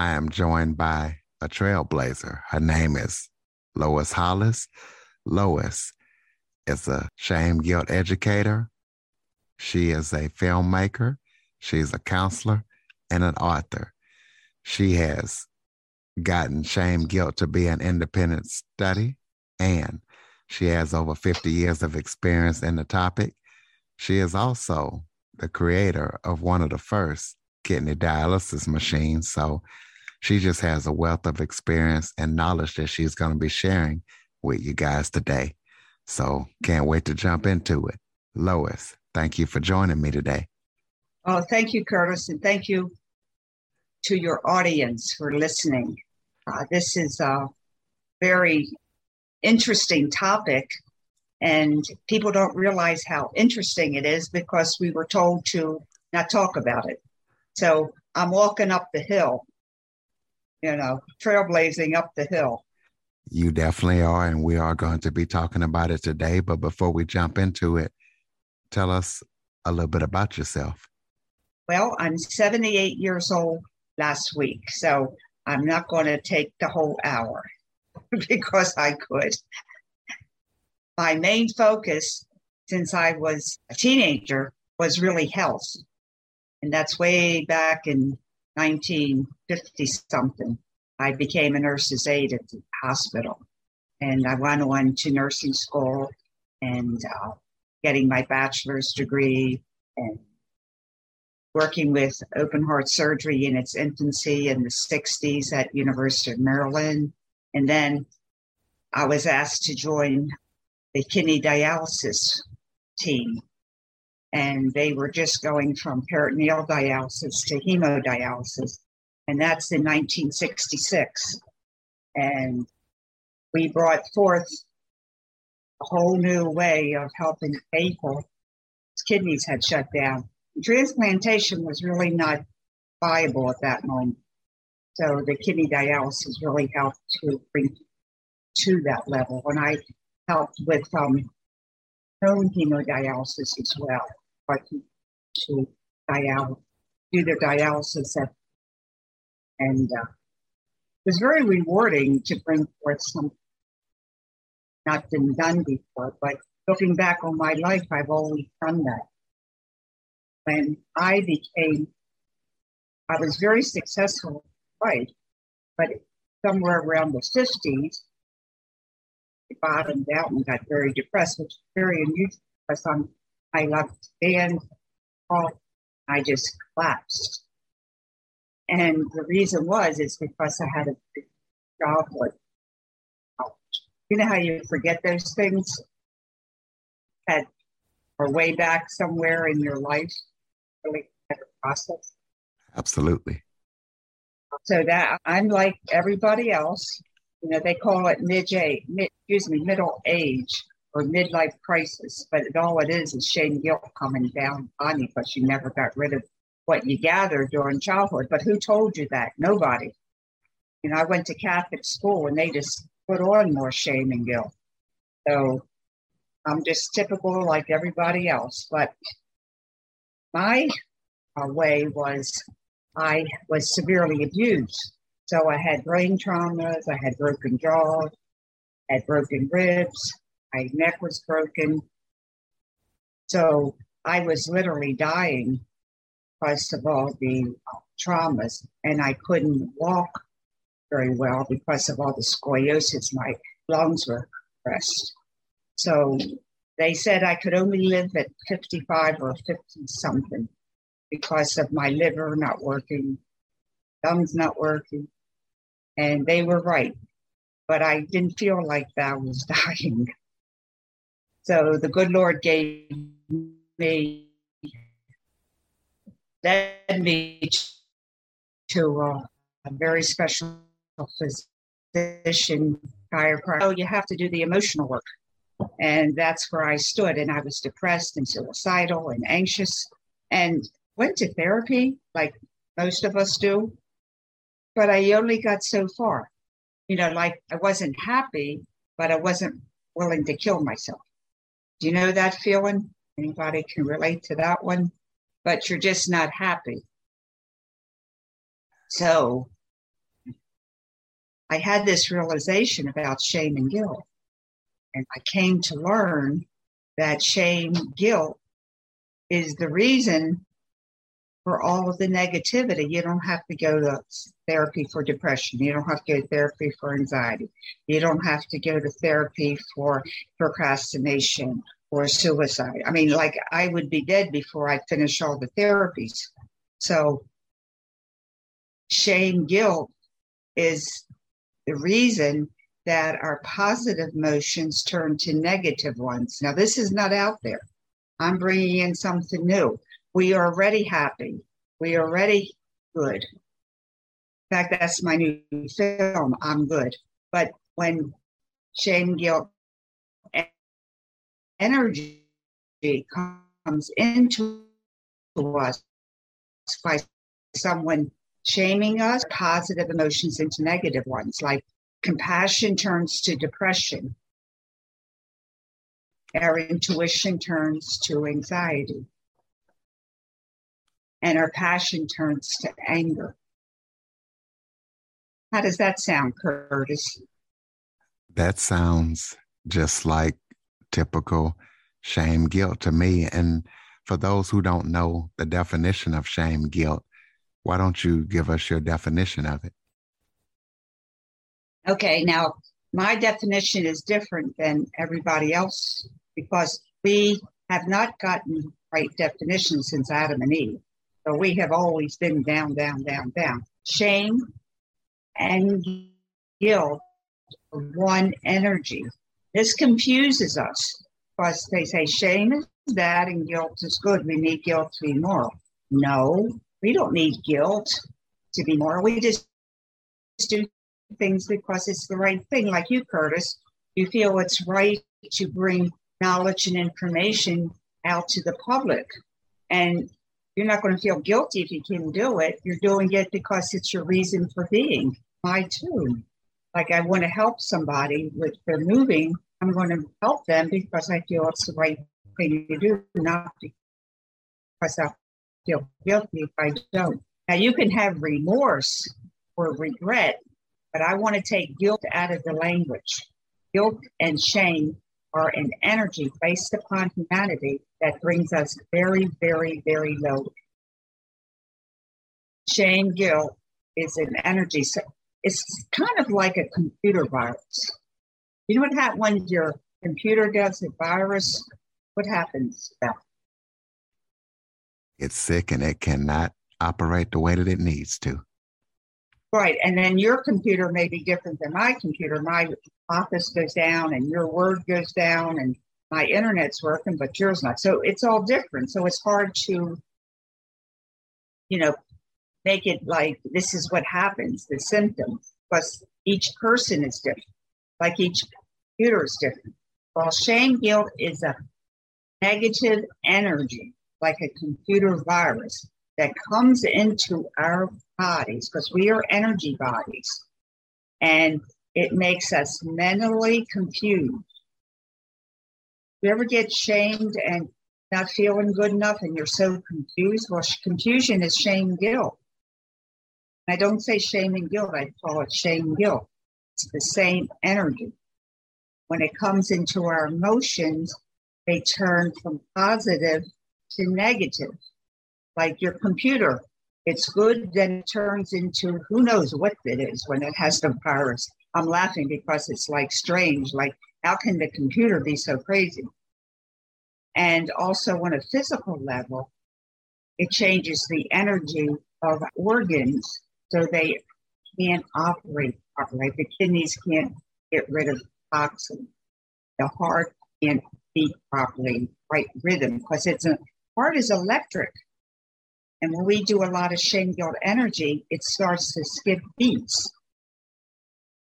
I am joined by a trailblazer. Her name is Lois Hollis. Lois is a shame guilt educator. She is a filmmaker. She's a counselor and an author. She has gotten shame guilt to be an independent study and she has over 50 years of experience in the topic. She is also the creator of one of the first kidney dialysis machines. So she just has a wealth of experience and knowledge that she's going to be sharing with you guys today. So can't wait to jump into it. Lois, thank you for joining me today. Oh, thank you, Curtis, and thank you to your audience for listening. Uh, this is a very interesting topic, and people don't realize how interesting it is because we were told to not talk about it. So I'm walking up the hill, you know, trailblazing up the hill. You definitely are. And we are going to be talking about it today. But before we jump into it, tell us a little bit about yourself. Well, I'm 78 years old last week. So I'm not going to take the whole hour because I could. My main focus since I was a teenager was really health. And that's way back in 1950 something. I became a nurse's aide at the hospital. And I went on to nursing school and uh, getting my bachelor's degree and working with open heart surgery in its infancy in the 60s at University of Maryland. And then I was asked to join the kidney dialysis team and they were just going from peritoneal dialysis to hemodialysis. And that's in 1966. And we brought forth a whole new way of helping people. His kidneys had shut down. Transplantation was really not viable at that moment. So the kidney dialysis really helped to bring to that level. And I helped with um, home hemodialysis as well to dialysis, do their dialysis at, and uh, it was very rewarding to bring forth something not been done before. But looking back on my life, I've always done that. When I became, I was very successful, right? But somewhere around the 50s, I bottomed out and got very depressed, which is very unusual because I'm I left band. Oh, I just collapsed. And the reason was is because I had a childhood. You know how you forget those things that are way back somewhere in your life, really process. Absolutely. So that I'm like everybody else. You know, they call it mid age, excuse me, middle age or midlife crisis, but all it is is shame guilt coming down on you because you never got rid of what you gathered during childhood. But who told you that? Nobody. You know, I went to Catholic school and they just put on more shame and guilt. So I'm just typical like everybody else. But my uh, way was I was severely abused. So I had brain traumas, I had broken jaws, had broken ribs, my neck was broken. So I was literally dying because of all the traumas, and I couldn't walk very well because of all the scoliosis. My lungs were compressed. So they said I could only live at 55 or 50 something because of my liver not working, lungs not working. And they were right. But I didn't feel like that I was dying. So the good Lord gave me, led me to uh, a very special physician chiropractor. Oh, you have to do the emotional work. And that's where I stood. And I was depressed and suicidal and anxious and went to therapy like most of us do. But I only got so far. You know, like I wasn't happy, but I wasn't willing to kill myself. Do you know that feeling? Anybody can relate to that one? But you're just not happy. So I had this realization about shame and guilt. And I came to learn that shame, guilt is the reason for all of the negativity. You don't have to go to therapy for depression. You don't have to go to therapy for anxiety. You don't have to go to therapy for procrastination or suicide. I mean, like I would be dead before I finish all the therapies. So, shame, guilt is the reason that our positive emotions turn to negative ones. Now, this is not out there. I'm bringing in something new. We are already happy. We are already good. In fact, that's my new film, I'm Good. But when shame, guilt, energy comes into us by someone shaming us, positive emotions into negative ones, like compassion turns to depression, our intuition turns to anxiety, and our passion turns to anger. How does that sound, Curtis? That sounds just like typical shame guilt to me. And for those who don't know the definition of shame guilt, why don't you give us your definition of it? Okay, now my definition is different than everybody else because we have not gotten right definition since Adam and Eve. So we have always been down, down, down, down. Shame and guilt are one energy. This confuses us because they say shame is bad and guilt is good. We need guilt to be moral. No, we don't need guilt to be moral. We just do things because it's the right thing. Like you, Curtis, you feel it's right to bring knowledge and information out to the public. And you're not going to feel guilty if you can do it. You're doing it because it's your reason for being. I too. Like I want to help somebody with their moving. I'm going to help them because I feel it's the right thing to do, not because I feel guilty if I don't. Now you can have remorse or regret, but I want to take guilt out of the language. Guilt and shame are an energy based upon humanity that brings us very, very, very low. Shame, guilt is an energy. So it's kind of like a computer virus. You know what happens when your computer gets a virus? What happens? It's sick and it cannot operate the way that it needs to. Right. And then your computer may be different than my computer. My office goes down and your word goes down and my internet's working, but yours not. So it's all different. So it's hard to, you know, make it like this is what happens, the symptoms, because each person is different, like each computer is different. While shame guilt is a negative energy, like a computer virus that comes into our bodies because we are energy bodies and it makes us mentally confused. You ever get shamed and not feeling good enough and you're so confused? Well, confusion is shame guilt. I don't say shame and guilt, I call it shame guilt. It's the same energy. When it comes into our emotions, they turn from positive to negative. Like your computer, it's good, then it turns into who knows what it is when it has the virus. I'm laughing because it's like strange. Like, how can the computer be so crazy? And also, on a physical level, it changes the energy of organs so they can't operate properly. The kidneys can't get rid of toxins. The heart can't beat properly, right rhythm, because it's a heart is electric. And when we do a lot of guilt energy, it starts to skip beats.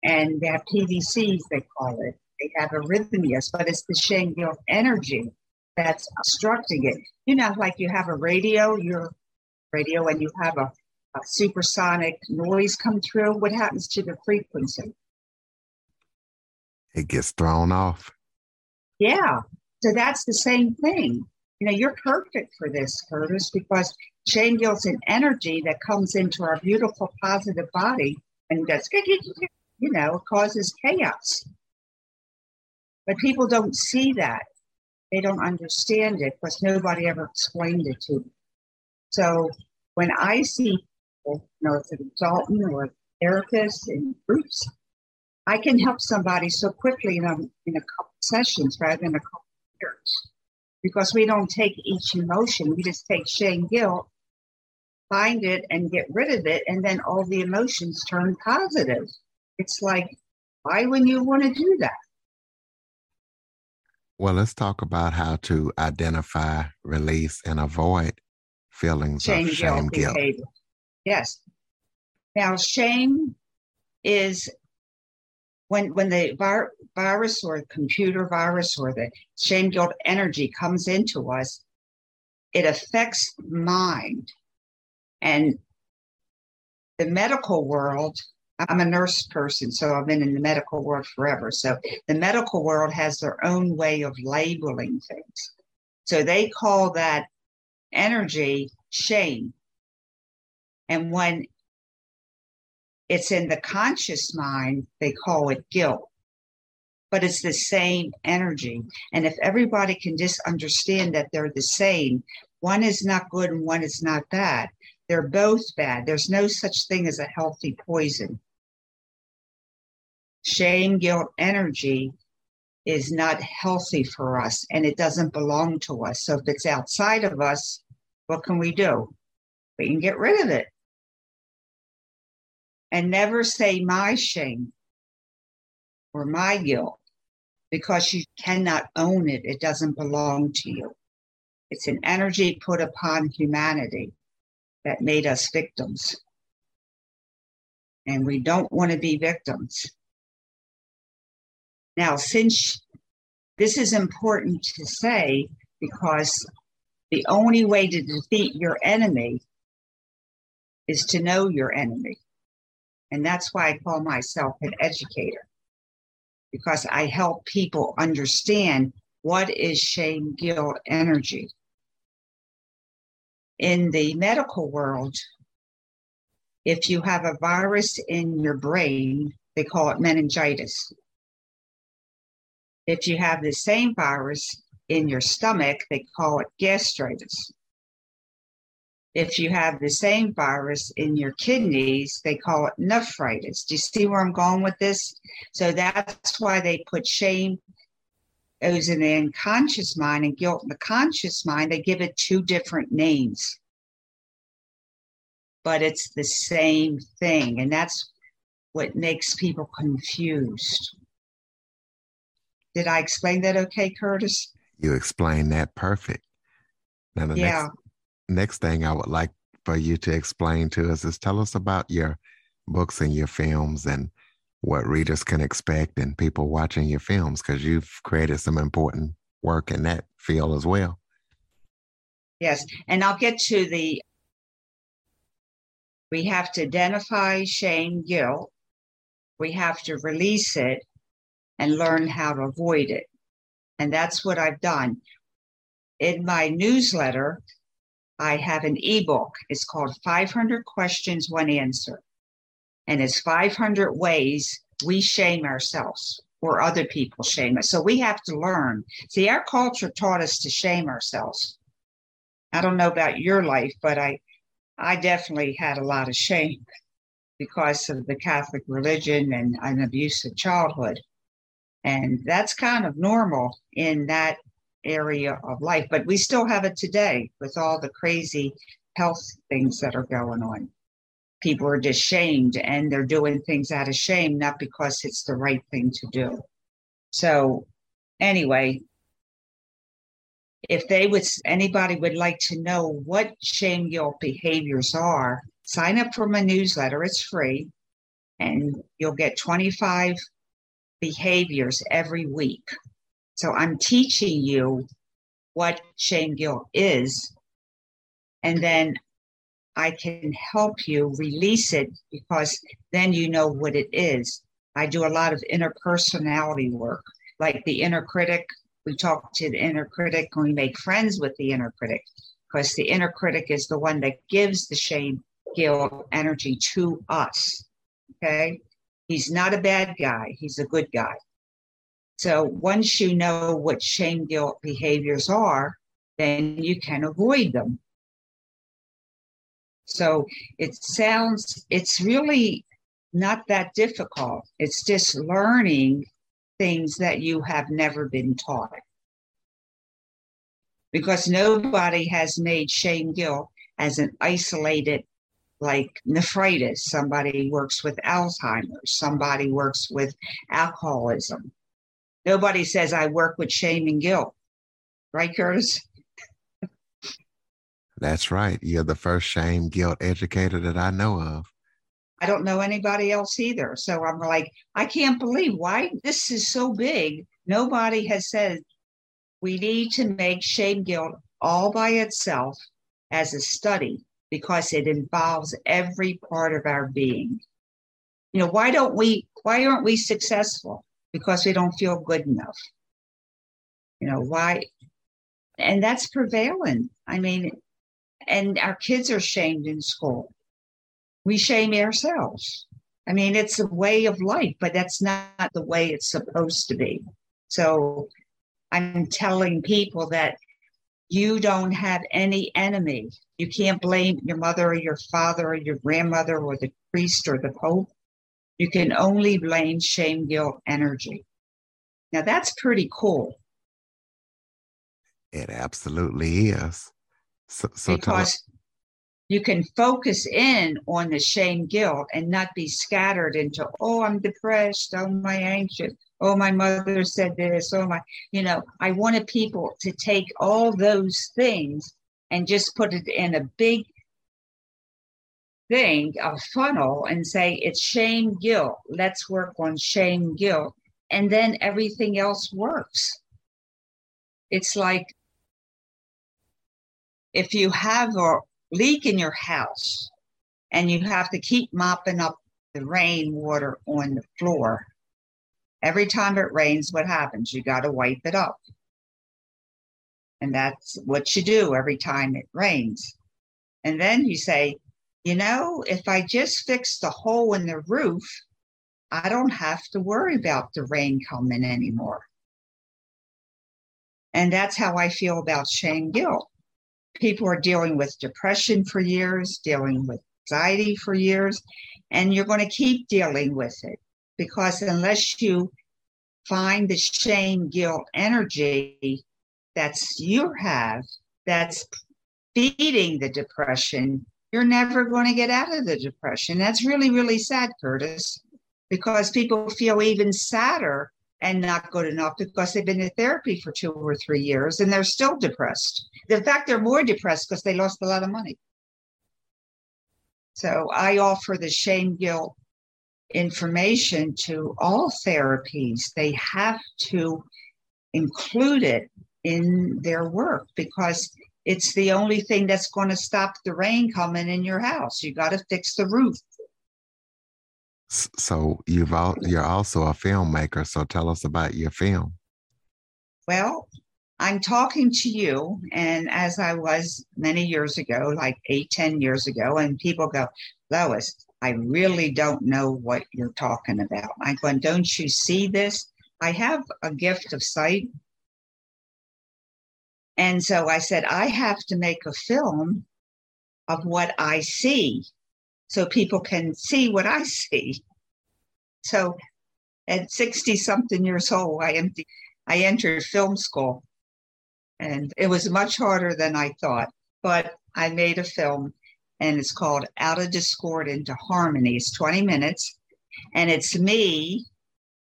And they have PVCs, they call it. They have arrhythmias, but it's the shame guilt energy that's obstructing it. You know, like you have a radio, your radio, and you have a, a supersonic noise come through. What happens to the frequency? It gets thrown off. Yeah. So that's the same thing. You know, you're perfect for this, Curtis, because shame guilt's an energy that comes into our beautiful positive body and does, you know, causes chaos. But people don't see that. They don't understand it because nobody ever explained it to them. So when I see people, you know, it's a consultant or a therapist in groups, I can help somebody so quickly in a, in a couple sessions rather than a couple years because we don't take each emotion. We just take shame, guilt, find it and get rid of it, and then all the emotions turn positive. It's like, why wouldn't you want to do that? Well, let's talk about how to identify, release, and avoid feelings shame, of shame, guilt. guilt. Yes. Now, shame is when when the vir- virus or computer virus or the shame guilt energy comes into us, it affects mind. And the medical world I'm a nurse person, so I've been in the medical world forever. So the medical world has their own way of labeling things. So they call that energy shame. And when it's in the conscious mind, they call it guilt. But it's the same energy. And if everybody can just understand that they're the same, one is not good and one is not bad. They're both bad. There's no such thing as a healthy poison shame, guilt, energy is not healthy for us and it doesn't belong to us. So if it's outside of us, what can we do? We can get rid of it. And never say my shame or my guilt because you cannot own it. It doesn't belong to you. It's an energy put upon humanity that made us victims. And we don't want to be victims. Now, since this is important to say, because the only way to defeat your enemy is to know your enemy. And that's why I call myself an educator, because I help people understand what is shame, guilt, energy. In the medical world, if you have a virus in your brain, they call it meningitis. If you have the same virus in your stomach, they call it gastritis. If you have the same virus in your kidneys, they call it nephritis. Do you see where I'm going with this? So that's why they put shame those in the unconscious mind and guilt in the conscious mind. They give it two different names, but it's the same thing. And that's what makes people confused. Did I explain that okay, Curtis? You explained that perfect. Now, the yeah. next, next thing I would like for you to explain to us is tell us about your books and your films and what readers can expect and people watching your films because you've created some important work in that field as well. Yes, and I'll get to the. We have to identify shame, guilt. We have to release it, and learn how to avoid it. And that's what I've done. In my newsletter, I have an ebook. It's called 500 Questions, One Answer. And it's 500 ways we shame ourselves or other people shame us. So we have to learn. See, our culture taught us to shame ourselves. I don't know about your life, but I, I definitely had a lot of shame because of the Catholic religion and an abusive childhood. And that's kind of normal in that area of life. But we still have it today with all the crazy health things that are going on. People are just shamed and they're doing things out of shame, not because it's the right thing to do. So, anyway, if they would anybody would like to know what shame guilt behaviors are, sign up for my newsletter. It's free, and you'll get 25 behaviors every week. So I'm teaching you what shame guilt is, and then I can help you release it because then you know what it is. I do a lot of interpersonality work, like the inner critic. We talk to the inner critic and we make friends with the inner critic because the inner critic is the one that gives the shame guilt energy to us. Okay. He's not a bad guy, he's a good guy. So once you know what shame guilt behaviors are, then you can avoid them. So it sounds, it's really not that difficult. It's just learning things that you have never been taught. Because nobody has made shame guilt as an isolated, like nephritis. Somebody works with Alzheimer's, somebody works with alcoholism. Nobody says, I work with shame and guilt. Right, Curtis? That's right. You're the first shame guilt educator that I know of. I don't know anybody else either. So I'm like, I can't believe why this is so big. Nobody has said we need to make shame guilt all by itself as a study because it involves every part of our being. You know, why don't we, why aren't we successful? Because we don't feel good enough. You know, why? And that's prevailing. I mean, and our kids are shamed in school. We shame ourselves. I mean, it's a way of life, but that's not the way it's supposed to be. So I'm telling people that you don't have any enemy. You can't blame your mother or your father or your grandmother or the priest or the pope. You can only blame shame, guilt, energy. Now that's pretty cool. It absolutely is. So, so because you can focus in on the shame guilt and not be scattered into oh i'm depressed. Oh my anxious. Oh my mother said this. Oh my you know i wanted people to take all those things and just put it in a big thing a funnel and say it's shame guilt. Let's work on shame guilt. And then everything else works. It's like if you have a leak in your house and you have to keep mopping up the rain water on the floor, every time it rains, what happens? You got to wipe it up. And that's what you do every time it rains. And then you say, you know, if I just fix the hole in the roof, I don't have to worry about the rain coming anymore. And that's how I feel about shame guilt people are dealing with depression for years, dealing with anxiety for years, and you're going to keep dealing with it because unless you find the shame, guilt energy that's you have, that's feeding the depression, you're never going to get out of the depression. That's really, really sad, Curtis, because people feel even sadder and not good enough because they've been in therapy for two or three years and they're still depressed. In fact, they're more depressed because they lost a lot of money. So I offer the shame guilt information to all therapies. They have to include it in their work because it's the only thing that's going to stop the rain coming in your house. You got to fix the roof. So you've all, mm. you're also a filmmaker. So tell us about your film. Well, I'm talking to you, and as I was many years ago, like eight, ten years ago, and people go, Lois, I really don't know what you're talking about. I'm going, don't you see this? I have a gift of sight. And so I said, I have to make a film of what I see so people can see what I see. So at 60 something years old, I, empty, I entered film school and it was much harder than I thought, but I made a film and it's called Out of Discord into Harmony. It's 20 minutes and it's me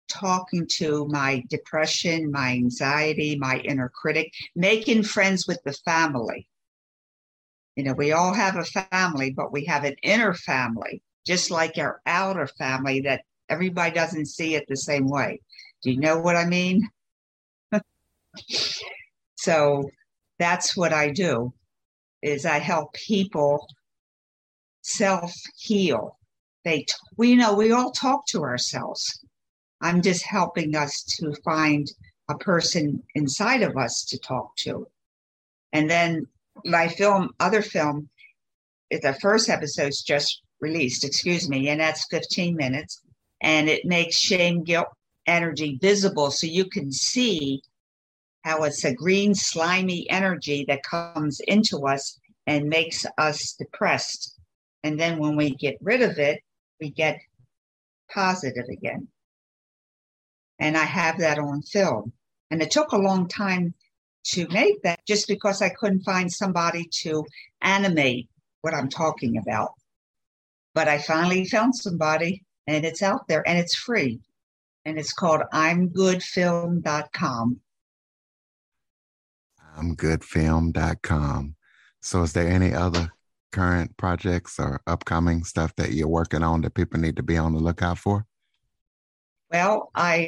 talking to my depression, my anxiety, my inner critic, making friends with the family. You know, we all have a family, but we have an inner family, just like our outer family that everybody doesn't see it the same way. Do you know what I mean? so that's what I do is I help people self heal. They, we know we all talk to ourselves. I'm just helping us to find a person inside of us to talk to. And then my film, other film, the first episode's just released, excuse me, and that's 15 minutes. And it makes shame, guilt, energy visible so you can see how it's a green, slimy energy that comes into us and makes us depressed. And then when we get rid of it, we get positive again. And I have that on film. And it took a long time to make that just because I couldn't find somebody to animate what I'm talking about. But I finally found somebody and it's out there and it's free. And it's called I'mGoodFilm.com. I'mGoodFilm.com. So, is there any other current projects or upcoming stuff that you're working on that people need to be on the lookout for? Well, I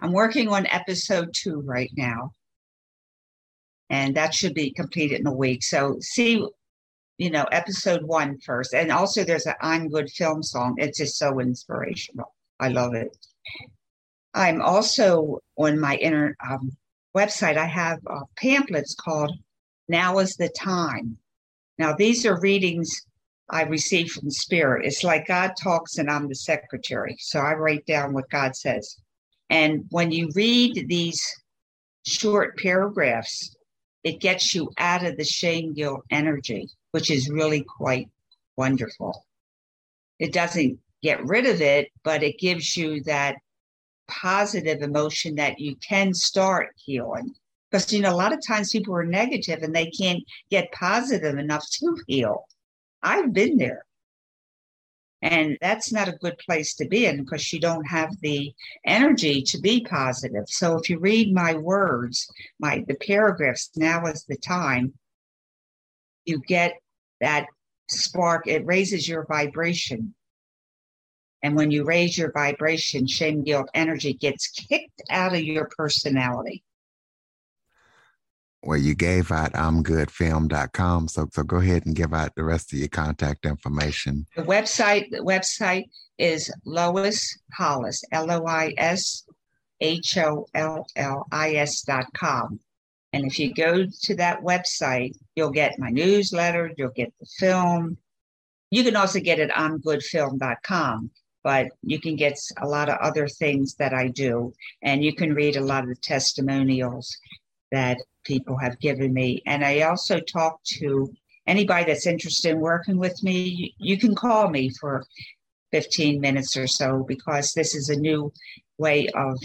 I'm working on episode two right now, and that should be completed in a week. So see, you know, episode one first, and also there's an "I'm Good" film song. It's just so inspirational. I love it. I'm also on my inner um, website. I have uh, pamphlets called "Now Is the Time." Now these are readings I receive from Spirit. It's like God talks, and I'm the secretary. So I write down what God says. And when you read these short paragraphs, it gets you out of the shame guilt energy, which is really quite wonderful. It doesn't get rid of it, but it gives you that positive emotion that you can start healing. Because, you know, a lot of times people are negative and they can't get positive enough to heal. I've been there. And that's not a good place to be in because you don't have the energy to be positive. So if you read my words, my the paragraphs, now is the time, you get that spark, it raises your vibration. And when you raise your vibration, shame, guilt, energy gets kicked out of your personality well, you gave out imgoodfilm.com. So, so go ahead and give out the rest of your contact information. The website, the website is Lois Hollis, L O I S H O L L I S dot com. And if you go to that website, you'll get my newsletter, you'll get the film. You can also get it on goodfilm.com, but you can get a lot of other things that I do. And you can read a lot of the testimonials that people have given me. And I also talk to anybody that's interested in working with me. You can call me for 15 minutes or so because this is a new way of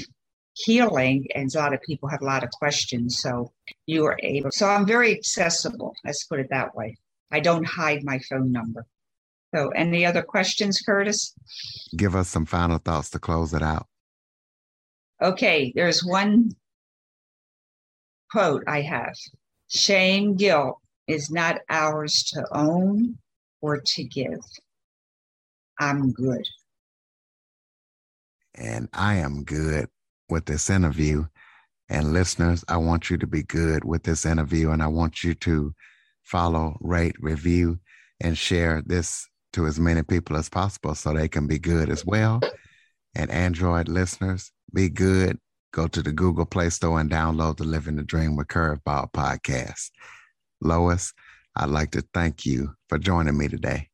healing and a lot of people have a lot of questions so you are able so i'm very accessible let's put it that way i don't hide my phone number so any other questions curtis give us some final thoughts to close it out okay there's one quote I have shame, guilt is not ours to own or to give. I'm good. And I am good with this interview. And listeners, I want you to be good with this interview. And I want you to follow, rate, review, and share this to as many people as possible so they can be good as well. And Android listeners, be good go to the Google Play Store and download the Living the Dream with Curveball podcast. Lois, I'd like to thank you for joining me today.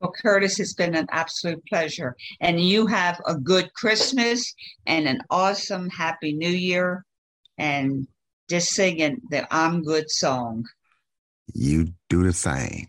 Well, Curtis, it's been an absolute pleasure. And you have a good Christmas and an awesome Happy New Year. And just singing the I'm Good song. You do the same.